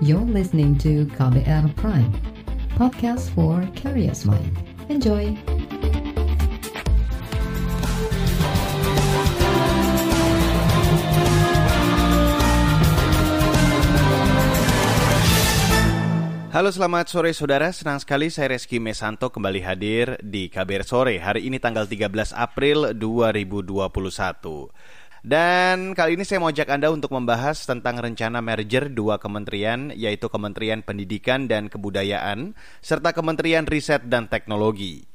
You're listening to KBR Prime, podcast for curious mind. Enjoy! Halo selamat sore saudara, senang sekali saya Reski Mesanto kembali hadir di KBR Sore Hari ini tanggal 13 April 2021 Dan kali ini saya mau ajak Anda untuk membahas tentang rencana merger dua kementerian Yaitu Kementerian Pendidikan dan Kebudayaan Serta Kementerian Riset dan Teknologi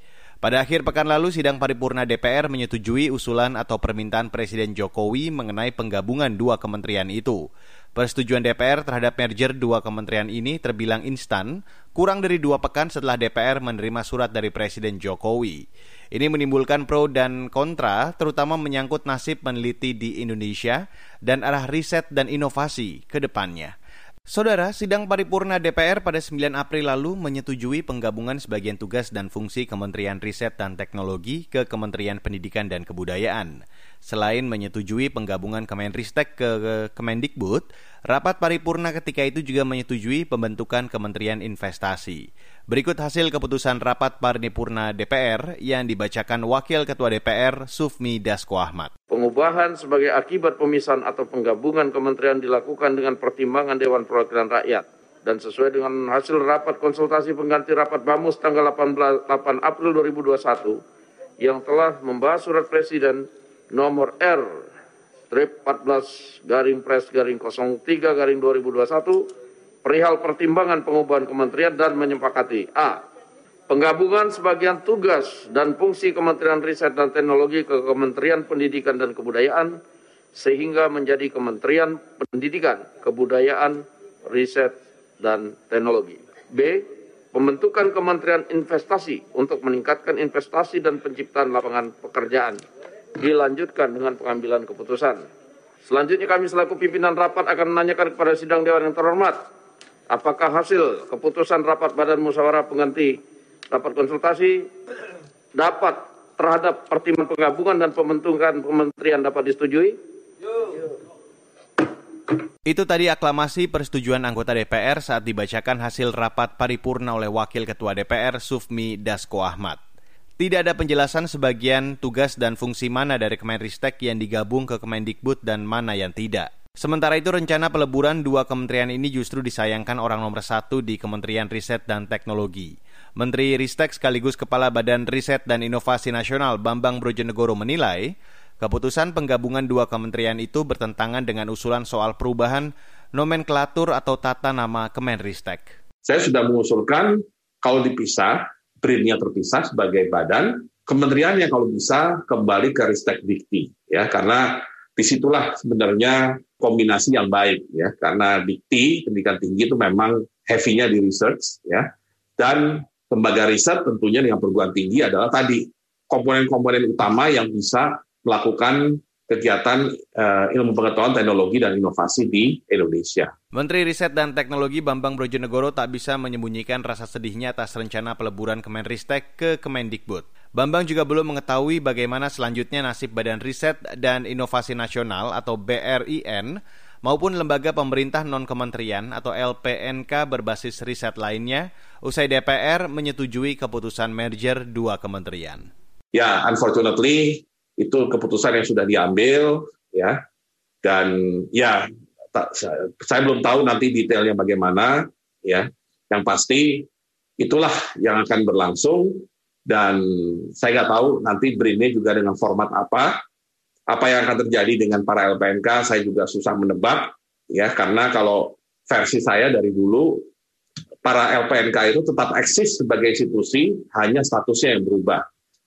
pada akhir pekan lalu, sidang paripurna DPR menyetujui usulan atau permintaan Presiden Jokowi mengenai penggabungan dua kementerian itu. Persetujuan DPR terhadap merger dua kementerian ini terbilang instan, kurang dari dua pekan setelah DPR menerima surat dari Presiden Jokowi. Ini menimbulkan pro dan kontra, terutama menyangkut nasib meneliti di Indonesia dan arah riset dan inovasi ke depannya. Saudara, sidang paripurna DPR pada 9 April lalu menyetujui penggabungan sebagian tugas dan fungsi Kementerian Riset dan Teknologi ke Kementerian Pendidikan dan Kebudayaan. Selain menyetujui penggabungan Kemenristek ke Kemendikbud, rapat paripurna ketika itu juga menyetujui pembentukan Kementerian Investasi. Berikut hasil keputusan rapat paripurna DPR yang dibacakan Wakil Ketua DPR Sufmi Dasko Ahmad. Pengubahan sebagai akibat pemisahan atau penggabungan kementerian dilakukan dengan pertimbangan Dewan Perwakilan Rakyat dan sesuai dengan hasil rapat konsultasi pengganti rapat BAMUS tanggal 18, 8 April 2021 yang telah membahas surat Presiden nomor R strip 14 garing pres garing 03 garing 2021 perihal pertimbangan pengubahan kementerian dan menyepakati A. Penggabungan sebagian tugas dan fungsi Kementerian Riset dan Teknologi ke Kementerian Pendidikan dan Kebudayaan sehingga menjadi Kementerian Pendidikan, Kebudayaan, Riset, dan Teknologi. B. Pembentukan Kementerian Investasi untuk meningkatkan investasi dan penciptaan lapangan pekerjaan dilanjutkan dengan pengambilan keputusan. Selanjutnya kami selaku pimpinan rapat akan menanyakan kepada sidang dewan yang terhormat, apakah hasil keputusan rapat badan musyawarah pengganti rapat konsultasi dapat terhadap pertimbangan penggabungan dan pembentukan kementerian dapat disetujui? Itu tadi aklamasi persetujuan anggota DPR saat dibacakan hasil rapat paripurna oleh Wakil Ketua DPR Sufmi Dasko Ahmad. Tidak ada penjelasan sebagian tugas dan fungsi mana dari Kemenristek yang digabung ke Kemendikbud dan mana yang tidak. Sementara itu rencana peleburan dua kementerian ini justru disayangkan orang nomor satu di Kementerian Riset dan Teknologi. Menteri Ristek sekaligus Kepala Badan Riset dan Inovasi Nasional Bambang Brojonegoro menilai, keputusan penggabungan dua kementerian itu bertentangan dengan usulan soal perubahan nomenklatur atau tata nama Kemenristek. Saya sudah mengusulkan kalau dipisah, BRIN-nya terpisah sebagai badan, kementerian yang kalau bisa kembali ke Ristek Dikti ya karena di situlah sebenarnya kombinasi yang baik ya karena Dikti pendidikan tinggi itu memang heavy-nya di research ya dan lembaga riset tentunya dengan perguruan tinggi adalah tadi komponen-komponen utama yang bisa melakukan kegiatan uh, ilmu pengetahuan, teknologi, dan inovasi di Indonesia. Menteri Riset dan Teknologi Bambang Brojonegoro tak bisa menyembunyikan rasa sedihnya atas rencana peleburan Kemenristek ke Kemendikbud. Bambang juga belum mengetahui bagaimana selanjutnya nasib Badan Riset dan Inovasi Nasional atau BRIN maupun lembaga pemerintah non-kementerian atau LPNK berbasis riset lainnya usai DPR menyetujui keputusan merger dua kementerian. Ya, unfortunately itu keputusan yang sudah diambil ya. Dan ya tak, saya belum tahu nanti detailnya bagaimana ya. Yang pasti itulah yang akan berlangsung dan saya nggak tahu nanti berinnya juga dengan format apa apa yang akan terjadi dengan para LPNK saya juga susah menebak ya karena kalau versi saya dari dulu para LPNK itu tetap eksis sebagai institusi hanya statusnya yang berubah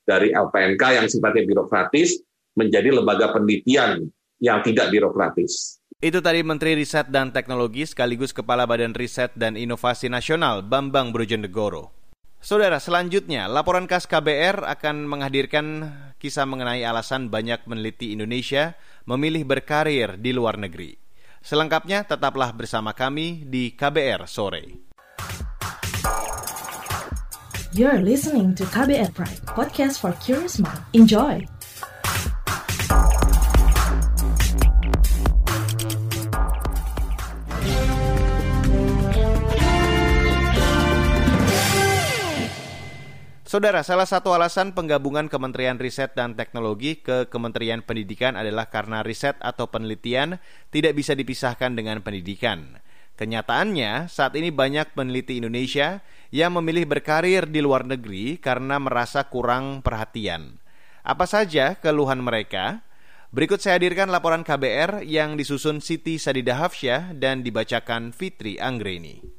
dari LPNK yang sifatnya birokratis menjadi lembaga penelitian yang tidak birokratis. Itu tadi Menteri Riset dan Teknologi sekaligus Kepala Badan Riset dan Inovasi Nasional Bambang Brojonegoro. Saudara, selanjutnya laporan khas KBR akan menghadirkan kisah mengenai alasan banyak meneliti Indonesia memilih berkarir di luar negeri. Selengkapnya tetaplah bersama kami di KBR sore. You're listening to KBR Pride, podcast for curious mind. Enjoy! Saudara, salah satu alasan penggabungan Kementerian Riset dan Teknologi ke Kementerian Pendidikan adalah karena riset atau penelitian tidak bisa dipisahkan dengan pendidikan. Kenyataannya, saat ini banyak peneliti Indonesia yang memilih berkarir di luar negeri karena merasa kurang perhatian. Apa saja keluhan mereka? Berikut saya hadirkan laporan KBR yang disusun Siti Sadida Hafsyah dan dibacakan Fitri Anggreni.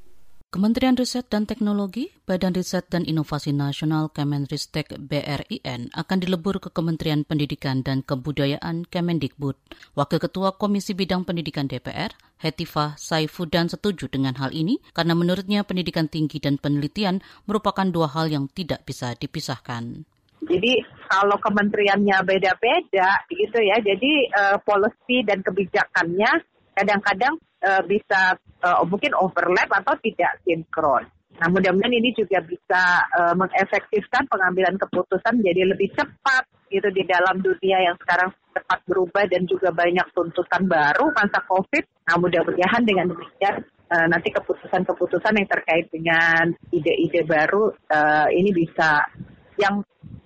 Kementerian Riset dan Teknologi, Badan Riset dan Inovasi Nasional Kemenristek BRIN akan dilebur ke Kementerian Pendidikan dan Kebudayaan Kemendikbud. Wakil Ketua Komisi Bidang Pendidikan DPR, Hetifah Saifudan setuju dengan hal ini karena menurutnya pendidikan tinggi dan penelitian merupakan dua hal yang tidak bisa dipisahkan. Jadi kalau kementeriannya beda-beda gitu ya, jadi uh, policy dan kebijakannya kadang-kadang uh, bisa uh, mungkin overlap atau tidak sinkron. Nah, mudah-mudahan ini juga bisa uh, mengefektifkan pengambilan keputusan jadi lebih cepat gitu di dalam dunia yang sekarang cepat berubah dan juga banyak tuntutan baru masa COVID. Nah, mudah-mudahan dengan demikian uh, nanti keputusan-keputusan yang terkait dengan ide-ide baru uh, ini bisa yang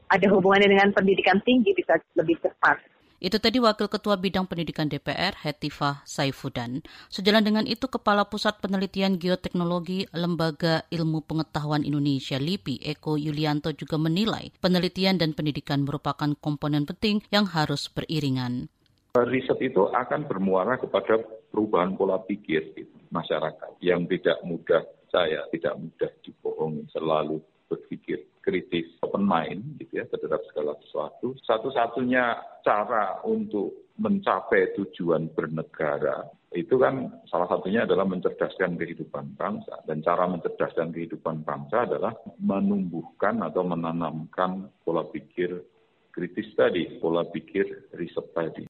ada hubungannya dengan pendidikan tinggi bisa lebih cepat. Itu tadi Wakil Ketua Bidang Pendidikan DPR, Hetifah Saifudan. Sejalan dengan itu, Kepala Pusat Penelitian Geoteknologi Lembaga Ilmu Pengetahuan Indonesia LIPI, Eko Yulianto juga menilai penelitian dan pendidikan merupakan komponen penting yang harus beriringan. Riset itu akan bermuara kepada perubahan pola pikir masyarakat yang tidak mudah saya tidak mudah dibohongi selalu berpikir kritis, open mind gitu ya terhadap segala sesuatu. Satu-satunya cara untuk mencapai tujuan bernegara itu kan salah satunya adalah mencerdaskan kehidupan bangsa dan cara mencerdaskan kehidupan bangsa adalah menumbuhkan atau menanamkan pola pikir kritis tadi, pola pikir riset tadi.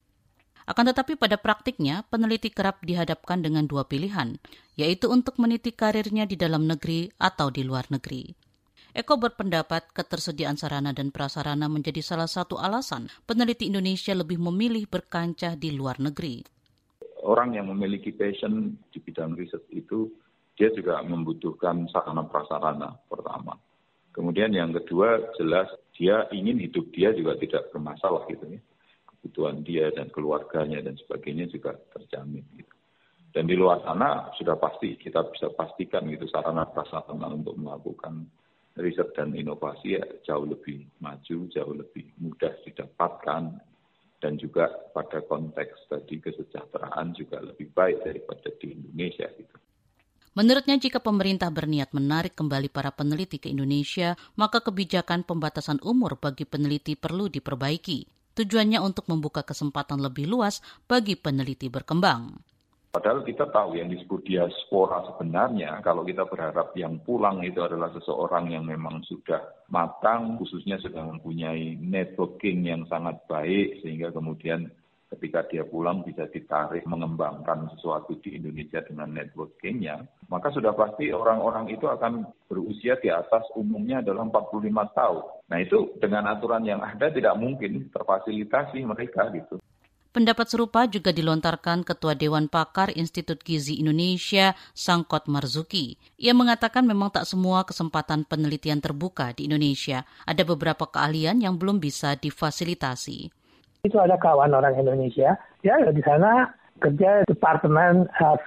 Akan tetapi pada praktiknya, peneliti kerap dihadapkan dengan dua pilihan, yaitu untuk meniti karirnya di dalam negeri atau di luar negeri. Eko berpendapat ketersediaan sarana dan prasarana menjadi salah satu alasan peneliti Indonesia lebih memilih berkancah di luar negeri. Orang yang memiliki passion di bidang riset itu, dia juga membutuhkan sarana prasarana pertama. Kemudian yang kedua jelas dia ingin hidup dia juga tidak bermasalah gitu ya. Kebutuhan dia dan keluarganya dan sebagainya juga terjamin gitu. Dan di luar sana sudah pasti kita bisa pastikan gitu sarana prasarana untuk melakukan riset dan inovasi ya jauh lebih maju, jauh lebih mudah didapatkan, dan juga pada konteks tadi kesejahteraan juga lebih baik daripada di Indonesia gitu. Menurutnya jika pemerintah berniat menarik kembali para peneliti ke Indonesia, maka kebijakan pembatasan umur bagi peneliti perlu diperbaiki. Tujuannya untuk membuka kesempatan lebih luas bagi peneliti berkembang. Padahal kita tahu yang disebut diaspora sebenarnya, kalau kita berharap yang pulang itu adalah seseorang yang memang sudah matang, khususnya sudah mempunyai networking yang sangat baik, sehingga kemudian ketika dia pulang bisa ditarik mengembangkan sesuatu di Indonesia dengan networkingnya, maka sudah pasti orang-orang itu akan berusia di atas umumnya adalah 45 tahun. Nah itu dengan aturan yang ada tidak mungkin terfasilitasi mereka gitu. Pendapat serupa juga dilontarkan Ketua Dewan Pakar Institut Gizi Indonesia, Sangkot Marzuki. Ia mengatakan memang tak semua kesempatan penelitian terbuka di Indonesia. Ada beberapa keahlian yang belum bisa difasilitasi. Itu ada kawan orang Indonesia, ya di sana kerja departemen uh,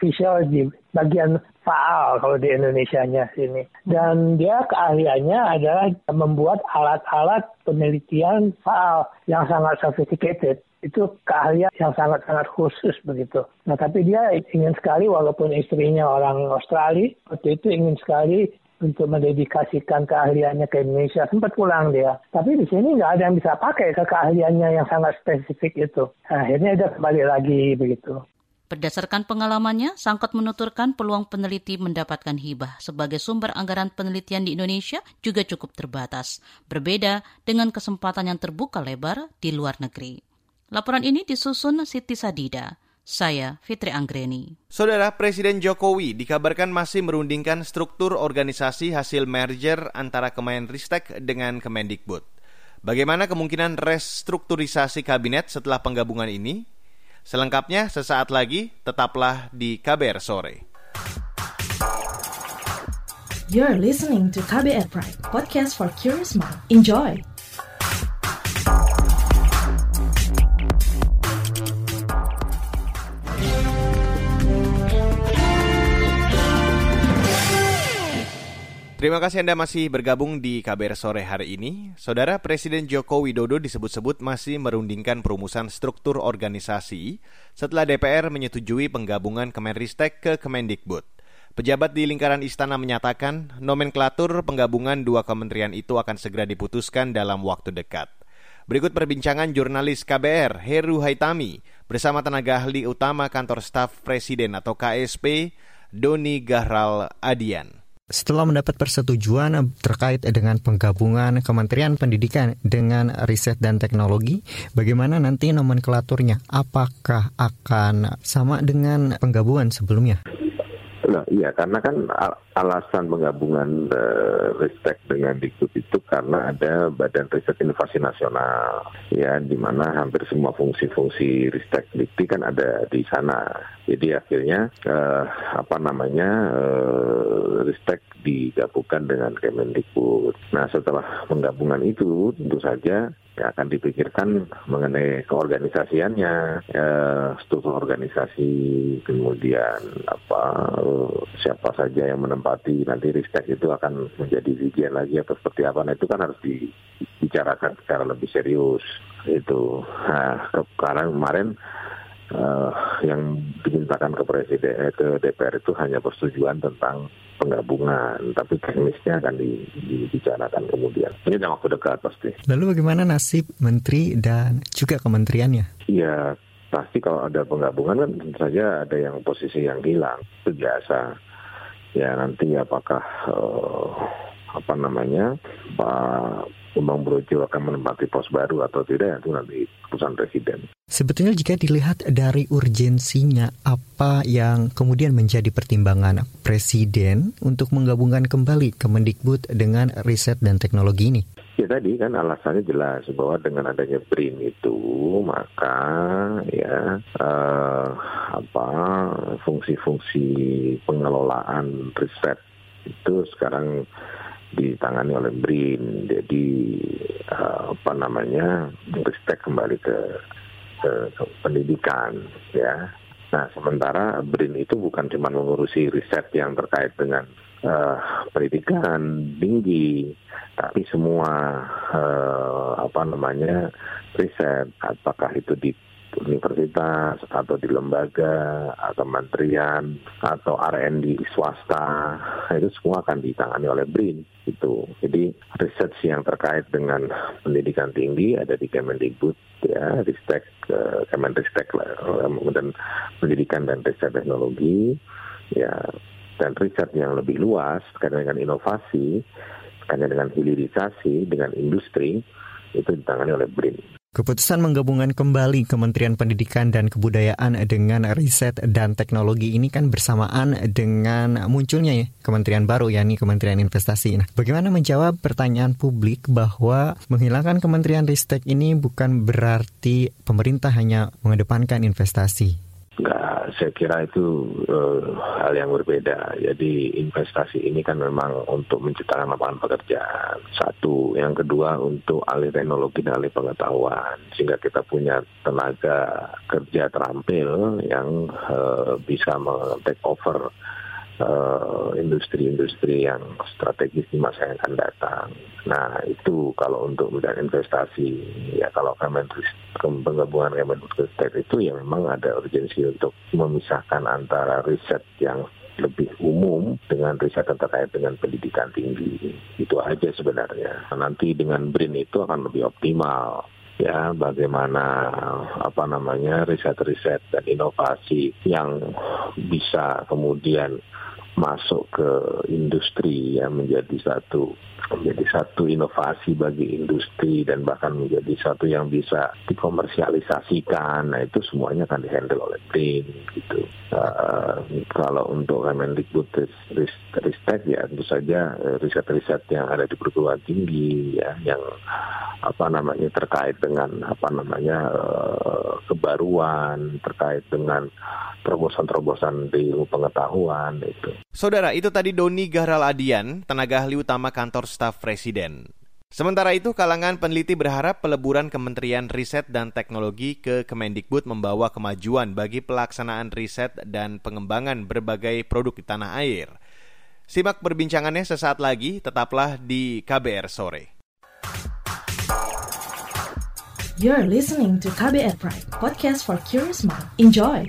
di bagian faal kalau di Indonesia-nya sini. Dan dia keahliannya adalah membuat alat-alat penelitian faal yang sangat sophisticated itu keahlian yang sangat-sangat khusus begitu. Nah tapi dia ingin sekali walaupun istrinya orang Australia, waktu itu ingin sekali untuk mendedikasikan keahliannya ke Indonesia. Sempat pulang dia. Tapi di sini nggak ada yang bisa pakai ke keahliannya yang sangat spesifik itu. Nah, akhirnya dia kembali lagi begitu. Berdasarkan pengalamannya, Sangkot menuturkan peluang peneliti mendapatkan hibah sebagai sumber anggaran penelitian di Indonesia juga cukup terbatas, berbeda dengan kesempatan yang terbuka lebar di luar negeri. Laporan ini disusun Siti Sadida. Saya Fitri Anggreni. Saudara Presiden Jokowi dikabarkan masih merundingkan struktur organisasi hasil merger antara Kemenristek dengan Kemendikbud. Bagaimana kemungkinan restrukturisasi kabinet setelah penggabungan ini? Selengkapnya sesaat lagi, tetaplah di KBR sore. You're listening to KBR Pride, podcast for curious mind. Enjoy! Terima kasih Anda masih bergabung di KBR sore hari ini. Saudara Presiden Joko Widodo disebut-sebut masih merundingkan perumusan struktur organisasi setelah DPR menyetujui penggabungan Kemenristek ke Kemendikbud. Pejabat di lingkaran istana menyatakan nomenklatur penggabungan dua kementerian itu akan segera diputuskan dalam waktu dekat. Berikut perbincangan jurnalis KBR Heru Haitami bersama tenaga ahli utama kantor staf presiden atau KSP Doni Gahral Adian. Setelah mendapat persetujuan terkait dengan penggabungan Kementerian Pendidikan dengan Riset dan Teknologi, bagaimana nanti nomenklaturnya? Apakah akan sama dengan penggabungan sebelumnya? Nah, iya karena kan alasan penggabungan uh, Ristek dengan Dikbud itu karena ada Badan Riset Inovasi Nasional ya di mana hampir semua fungsi-fungsi Ristek Dikti kan ada di sana. Jadi akhirnya uh, apa namanya uh, Ristek digabungkan dengan Kemendikbud. Nah, setelah penggabungan itu tentu saja ya akan dipikirkan mengenai keorganisasiannya, ya, struktur organisasi, kemudian apa siapa saja yang menempati nanti ristek itu akan menjadi bagian lagi atau seperti apa. Nah itu kan harus dibicarakan secara lebih serius itu. Nah, sekarang kemarin uh, yang dimintakan ke presiden eh, ke DPR itu hanya persetujuan tentang penggabungan, tapi teknisnya akan dibicarakan kemudian. Ini dalam waktu dekat pasti. Lalu bagaimana nasib menteri dan juga kementeriannya? Iya, pasti kalau ada penggabungan kan tentu saja ada yang posisi yang hilang, itu biasa. Ya nanti apakah uh, apa namanya Pak Bambang Brojo akan menempati pos baru atau tidak itu nanti keputusan presiden. Sebetulnya jika dilihat dari urgensinya apa yang kemudian menjadi pertimbangan presiden untuk menggabungkan kembali Kemendikbud dengan riset dan teknologi ini? Ya tadi kan alasannya jelas bahwa dengan adanya BRIN itu maka ya uh, apa fungsi-fungsi pengelolaan riset itu sekarang ditangani oleh BRIN. Jadi uh, apa namanya ristek kembali ke, ke, ke pendidikan ya. Nah sementara BRIN itu bukan cuma mengurusi riset yang terkait dengan uh, pendidikan tinggi, tapi semua uh, apa namanya riset apakah itu di universitas atau di lembaga atau kementerian atau R&D swasta itu semua akan ditangani oleh BRIN itu. Jadi riset yang terkait dengan pendidikan tinggi ada di Kemendikbud ya, Ristek, uh, Kemenristek dan pendidikan dan riset teknologi ya dan riset yang lebih luas terkait dengan inovasi, terkait dengan hilirisasi, dengan industri itu ditangani oleh BRIN. Keputusan menggabungkan kembali Kementerian Pendidikan dan Kebudayaan dengan Riset dan Teknologi ini kan bersamaan dengan munculnya ya kementerian baru yakni Kementerian Investasi. Nah, bagaimana menjawab pertanyaan publik bahwa menghilangkan Kementerian Ristek ini bukan berarti pemerintah hanya mengedepankan investasi? Enggak, saya kira itu uh, hal yang berbeda. Jadi investasi ini kan memang untuk menciptakan lapangan pekerjaan. Satu, yang kedua untuk alih teknologi dan alih pengetahuan, sehingga kita punya tenaga kerja terampil yang uh, bisa take over industri-industri uh, yang strategis di masa yang akan datang. Nah itu kalau untuk bidang investasi, ya kalau Kementerian penggabungan Kemenristek itu ya memang ada urgensi untuk memisahkan antara riset yang lebih umum dengan riset yang terkait dengan pendidikan tinggi. Itu aja sebenarnya. Nanti dengan BRIN itu akan lebih optimal ya bagaimana apa namanya riset-riset dan inovasi yang bisa kemudian masuk ke industri yang menjadi satu menjadi satu inovasi bagi industri dan bahkan menjadi satu yang bisa dikomersialisasikan. Nah itu semuanya akan dihandle oleh BRIN gitu. Uh, kalau untuk Kemendikbud Ristek ya tentu saja eh, riset-riset yang ada di perguruan tinggi ya yang apa namanya terkait dengan apa namanya uh, kebaruan terkait dengan terobosan-terobosan di pengetahuan itu Saudara, itu tadi Doni Gahral Adian, tenaga ahli utama kantor staf presiden. Sementara itu, kalangan peneliti berharap peleburan Kementerian Riset dan Teknologi ke Kemendikbud membawa kemajuan bagi pelaksanaan riset dan pengembangan berbagai produk di tanah air. Simak perbincangannya sesaat lagi, tetaplah di KBR Sore. You're listening to KBR Pride, podcast for curious mind. Enjoy!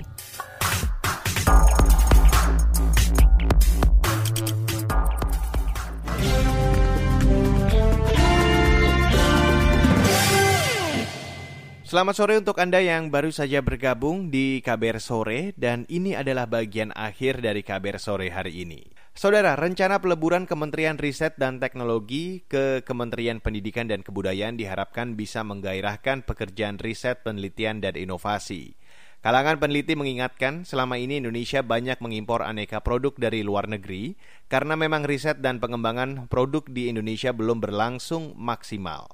Selamat sore untuk Anda yang baru saja bergabung di KBR Sore dan ini adalah bagian akhir dari KBR Sore hari ini. Saudara, rencana peleburan Kementerian Riset dan Teknologi ke Kementerian Pendidikan dan Kebudayaan diharapkan bisa menggairahkan pekerjaan riset, penelitian, dan inovasi. Kalangan peneliti mengingatkan selama ini Indonesia banyak mengimpor aneka produk dari luar negeri karena memang riset dan pengembangan produk di Indonesia belum berlangsung maksimal.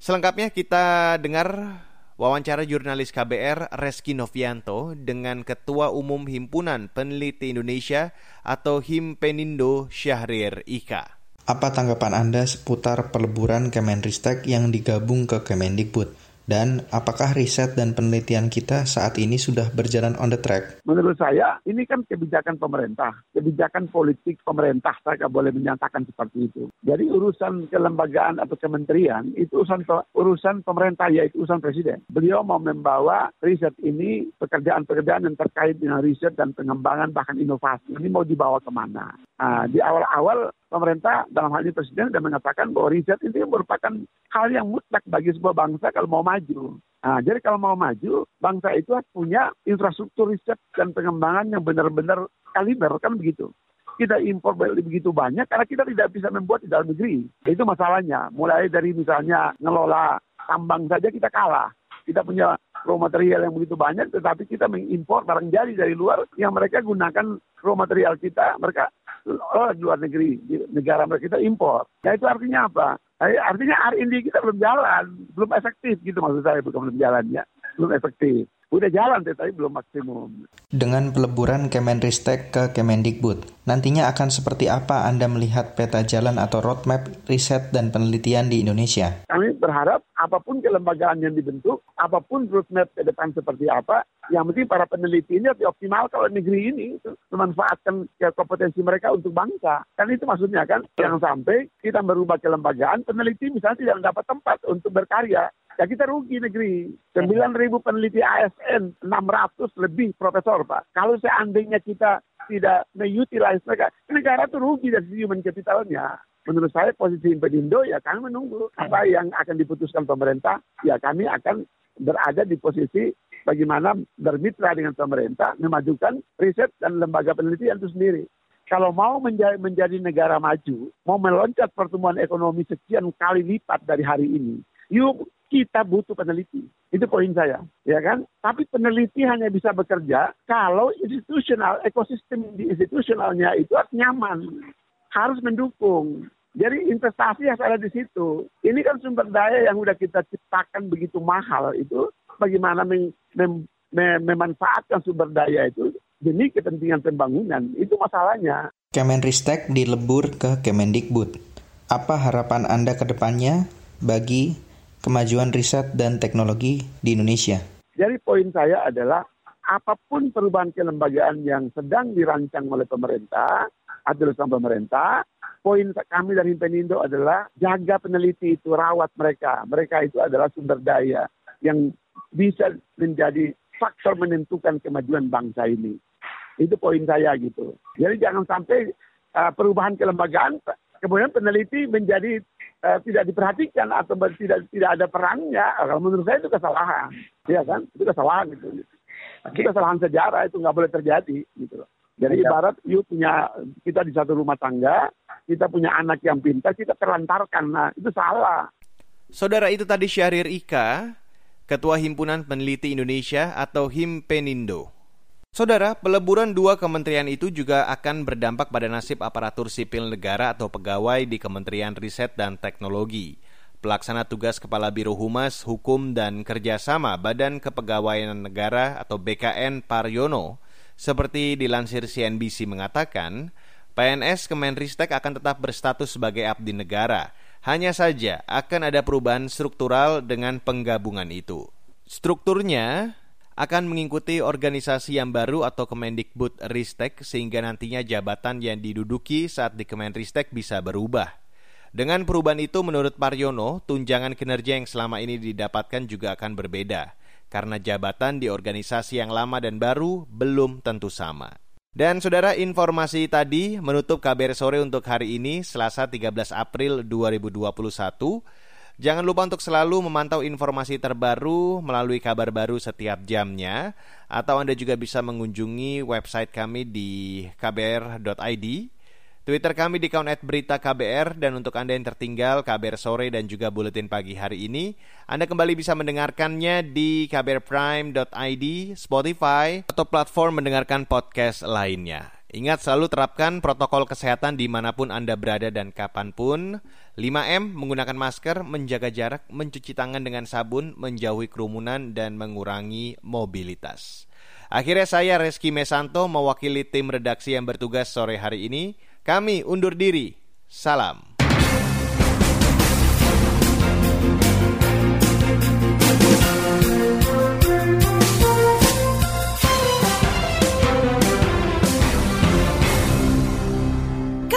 Selengkapnya kita dengar Wawancara jurnalis KBR Reski Novianto dengan Ketua Umum Himpunan Peneliti Indonesia atau Himpenindo Syahrir Ika. Apa tanggapan Anda seputar peleburan Kemenristek yang digabung ke Kemendikbud? Dan apakah riset dan penelitian kita saat ini sudah berjalan on the track? Menurut saya, ini kan kebijakan pemerintah, kebijakan politik pemerintah, saya boleh menyatakan seperti itu. Jadi urusan kelembagaan atau kementerian, itu urusan, urusan pemerintah, yaitu urusan presiden. Beliau mau membawa riset ini, pekerjaan-pekerjaan yang terkait dengan riset dan pengembangan, bahkan inovasi. Ini mau dibawa ke mana? Nah, di awal-awal pemerintah dalam hal ini presiden sudah mengatakan bahwa riset ini merupakan hal yang mutlak bagi sebuah bangsa kalau mau maju. Nah, jadi kalau mau maju, bangsa itu harus punya infrastruktur riset dan pengembangan yang benar-benar kaliber, kan begitu. Kita impor begitu banyak karena kita tidak bisa membuat di dalam negeri. Itu masalahnya. Mulai dari misalnya ngelola tambang saja kita kalah. Kita punya raw material yang begitu banyak, tetapi kita mengimpor barang jadi dari luar yang mereka gunakan raw material kita, mereka oh, luar negeri, di negara mereka kita impor. Ya itu artinya apa? Artinya R&D kita belum jalan, belum efektif gitu maksud saya, belum jalan ya, belum efektif. Udah jalan tapi belum maksimum. Dengan peleburan Kemenristek ke Kemendikbud, nantinya akan seperti apa Anda melihat peta jalan atau roadmap riset dan penelitian di Indonesia? Kami berharap apa pun kelembagaan yang dibentuk, apa pun roadmap ke depan seperti apa, yang penting para peneliti ini lebih optimal kalau negeri ini itu memanfaatkan kompetensi mereka untuk bangsa. Kan itu maksudnya kan, jangan sampai kita merubah kelembagaan, peneliti misalnya tidak mendapat tempat untuk berkarya ya kita rugi negeri. 9 ribu peneliti ASN, 600 lebih profesor Pak. Kalau seandainya kita tidak mengutilize mereka, negara itu rugi dari human capitalnya. Menurut saya posisi Pedindo ya kami menunggu apa yang akan diputuskan pemerintah, ya kami akan berada di posisi bagaimana bermitra dengan pemerintah, memajukan riset dan lembaga penelitian itu sendiri. Kalau mau menjadi, menjadi negara maju, mau meloncat pertumbuhan ekonomi sekian kali lipat dari hari ini, yuk kita butuh peneliti. Itu poin saya, ya kan? Tapi peneliti hanya bisa bekerja kalau institusional, ekosistem di institusionalnya itu harus nyaman, harus mendukung. Jadi investasi harus ada di situ. Ini kan sumber daya yang sudah kita ciptakan begitu mahal itu bagaimana mem mem mem memanfaatkan sumber daya itu demi kepentingan pembangunan. Itu masalahnya. Kemenristek dilebur ke Kemendikbud. Apa harapan Anda ke depannya bagi kemajuan riset dan teknologi di Indonesia? Jadi poin saya adalah apa pun perubahan kelembagaan yang sedang dirancang oleh pemerintah atau sama pemerintah, poin kami dari Penindo adalah jaga peneliti itu, rawat mereka. Mereka itu adalah sumber daya yang bisa menjadi faktor menentukan kemajuan bangsa ini. Itu poin saya gitu. Jadi jangan sampai uh, perubahan kelembagaan kemudian peneliti menjadi uh, tidak diperhatikan atau tidak tidak ada perannya, kalau menurut saya itu kesalahan, ya kan? Itu kesalahan itu. Itu kesalahan sejarah itu nggak boleh terjadi gitu loh. Jadi iya. ibarat you punya kita di satu rumah tangga, kita punya anak yang pintar, kita terlantarkan. Nah, itu salah. Saudara itu tadi Syahrir Ika, Ketua Himpunan Peneliti Indonesia atau Himpenindo. Saudara, peleburan dua kementerian itu juga akan berdampak pada nasib aparatur sipil negara atau pegawai di Kementerian Riset dan Teknologi. Pelaksana tugas Kepala Biro Humas, Hukum, dan Kerjasama Badan Kepegawaian Negara atau BKN Paryono, seperti dilansir CNBC mengatakan, PNS Kemenristek akan tetap berstatus sebagai abdi negara. Hanya saja akan ada perubahan struktural dengan penggabungan itu. Strukturnya akan mengikuti organisasi yang baru atau Kemendikbud Ristek sehingga nantinya jabatan yang diduduki saat di Kemenristek bisa berubah. Dengan perubahan itu menurut Paryono, tunjangan kinerja yang selama ini didapatkan juga akan berbeda karena jabatan di organisasi yang lama dan baru belum tentu sama. Dan saudara informasi tadi menutup KBR sore untuk hari ini Selasa 13 April 2021. Jangan lupa untuk selalu memantau informasi terbaru melalui kabar baru setiap jamnya atau Anda juga bisa mengunjungi website kami di kbr.id, Twitter kami di account berita KBR dan untuk Anda yang tertinggal KBR sore dan juga buletin pagi hari ini, Anda kembali bisa mendengarkannya di kbrprime.id, Spotify atau platform mendengarkan podcast lainnya. Ingat selalu terapkan protokol kesehatan di mana pun Anda berada dan kapan pun. 5M, menggunakan masker, menjaga jarak, mencuci tangan dengan sabun, menjauhi kerumunan, dan mengurangi mobilitas. Akhirnya saya Reski Mesanto mewakili tim redaksi yang bertugas sore hari ini. Kami undur diri. Salam.